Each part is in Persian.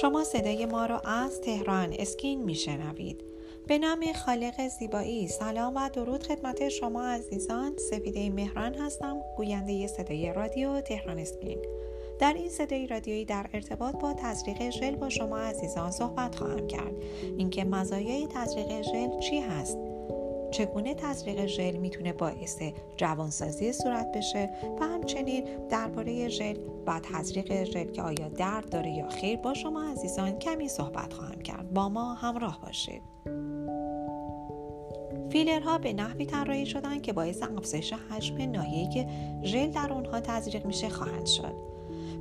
شما صدای ما را از تهران اسکین میشنوید. به نام خالق زیبایی سلام و درود خدمت شما عزیزان. سپیده مهران هستم گوینده صدای رادیو تهران اسکین. در این صدای رادیویی در ارتباط با تزریق ژل با شما عزیزان صحبت خواهم کرد. اینکه مزایای تزریق ژل چی هست؟ چگونه تزریق ژل می‌تونه باعث جوانسازی صورت بشه و همچنین درباره ژل و تزریق ژل که آیا درد داره یا خیر با شما عزیزان کمی صحبت خواهم کرد. با ما همراه باشید. فیلرها به نحوی طراحی شدن که باعث افزایش حجم ناحیه‌ای که ژل در اونها تزریق میشه خواهند شد.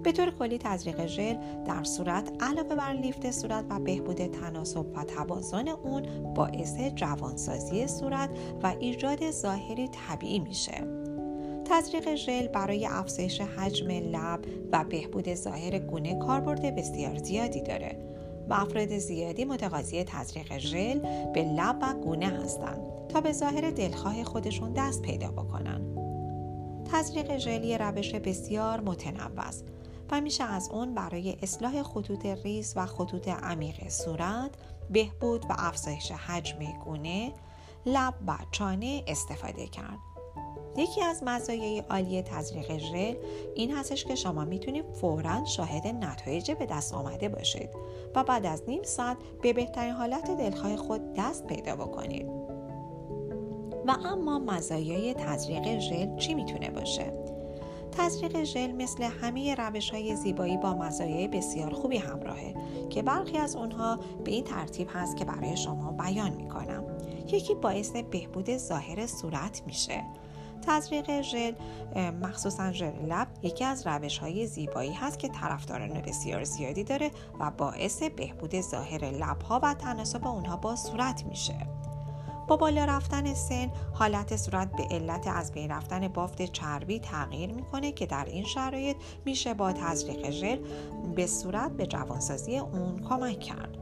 به طور کلی تزریق ژل در صورت علاوه بر لیفت صورت و بهبود تناسب و توازن اون باعث جوانسازی صورت و ایجاد ظاهری طبیعی میشه. تزریق ژل برای افزایش حجم لب و بهبود ظاهر گونه کاربرد بسیار زیادی داره و افراد زیادی متقاضی تزریق ژل به لب و گونه هستند تا به ظاهر دلخواه خودشون دست پیدا بکنن. تزریق ژل یه روش بسیار متنوع است. میشه از اون برای اصلاح خطوط ریز و خطوط عمیق صورت، بهبود و افزایش حجم گونه، لب و چانه استفاده کرد. یکی از مزایای عالی تزریق ژل این هستش که شما می‌تونید فورا شاهد نتایج به دست آمده باشید و بعد از نیم ساعت به بهترین حالت دلخواه خود دست پیدا بکنید. و اما مزایای تزریق ژل چی می‌تونه باشه؟ تزریق ژل مثل همه روش های زیبایی با مزایای بسیار خوبی همراهه که برخی از اونها به این ترتیب هست که برای شما بیان می‌کنم. یکی باعث بهبود ظاهر صورت میشه. تزریق ژل مخصوصا ژل لب یکی از روش های زیبایی هست که طرفداران بسیار زیادی داره و باعث بهبود ظاهر لب ها و تناسب اونها با صورت میشه. با بالا رفتن سن حالت صورت به علت از بین رفتن بافت چربی تغییر می‌کنه که در این شرایط میشه با تزریق ژل به صورت به جوانسازی اون کمک کرد.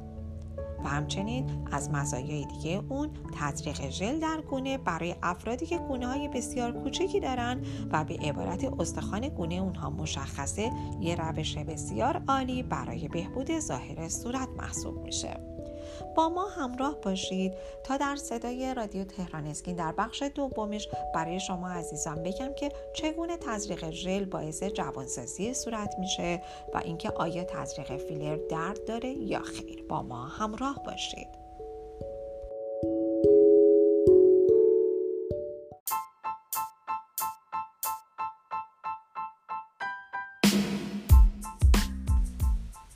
و همچنین از مزایای دیگه اون تزریق ژل در گونه برای افرادی که گونه های بسیار کوچکی دارن و به عبارت استخوان گونه اونها مشخصه یه روش بسیار عالی برای بهبود ظاهر صورت محسوب میشه. با ما همراه باشید تا در صدای رادیو تهران اسکین در بخش دومش برای شما عزیزان بگم که چگونه تزریق ژل باعث جوانسازی صورت میشه و اینکه آیا تزریق فیلر درد داره یا خیر. با ما همراه باشید.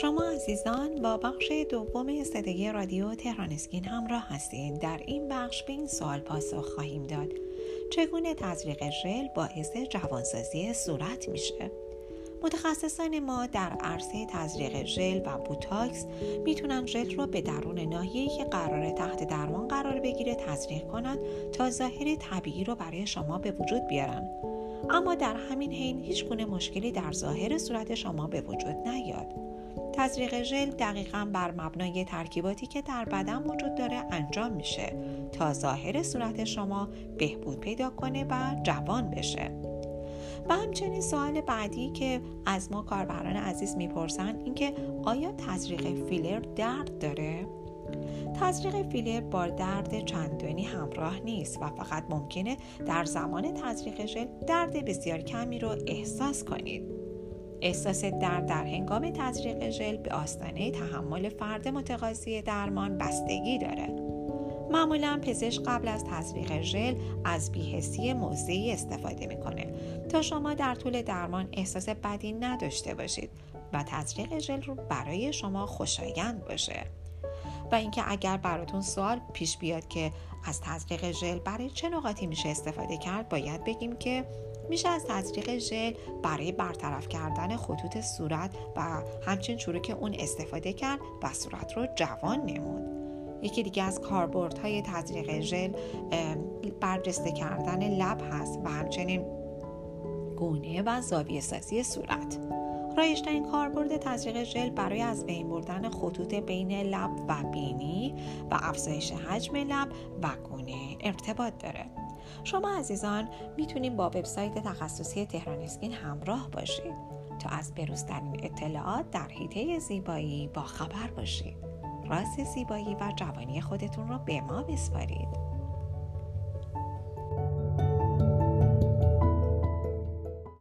شما عزیزان با بخش دوم صدای رادیو تهران اسکین همراه هستید در این بخش به این سوال پاسخ خواهیم داد. چگونه تزریق ژل باعث جوانسازی صورت میشه؟ متخصصان ما در عرصه تزریق ژل و بوتاکس می‌تونن ژل رو به درون ناحیه‌ای که قرار تحت درمان قرار بگیره تزریق کنند تا ظاهر طبیعی رو برای شما به وجود بیارن. اما در همین حین هیچ گونه مشکلی در ظاهر صورت شما به وجود نیاد. تزریق ژل دقیقا بر مبنای ترکیباتی که در بدن وجود داره انجام میشه تا ظاهر صورت شما بهبود پیدا کنه و جوان بشه و همچنین سوال بعدی که از ما کاربران عزیز می‌پرسن اینکه آیا تزریق فیلر درد داره؟ تزریق فیلر با درد چندانی همراه نیست و فقط ممکنه در زمان تزریق ژل درد بسیار کمی رو احساس کنید. احساس درد در هنگام تزریق ژل به آستانه تحمل فرد متقاضی درمان بستگی داره. معمولا پزشک قبل از تزریق ژل از بیهسی موضعی استفاده می‌کنه تا شما در طول درمان احساس بدی نداشته باشید و تزریق ژل رو برای شما خوشایند باشه. و اینکه اگر براتون سوال پیش بیاد که از تزریق ژل برای چه نقاطی میشه استفاده کرد باید بگیم که میشه از تزریق ژل برای برطرف کردن خطوط صورت و همچنین چروک اون استفاده کرد و صورت رو جوان نمود. یکی دیگه از کاربردهای تزریق ژل برجسته کردن لب هست و همچنین گونه و زاویه سازی صورت. رایشترین کاربرد تزریق ژل برای از بین بردن خطوط بین لب و بینی و افزایش حجم لب و گونه ارتباط داره. شما عزیزان می‌تونید با وبسایت تخصصی تهران اسکین همراه باشید تا از بروزترین اطلاعات در حیطه زیبایی با خبر باشید. راز زیبایی و جوانی خودتون رو به ما بسپارید.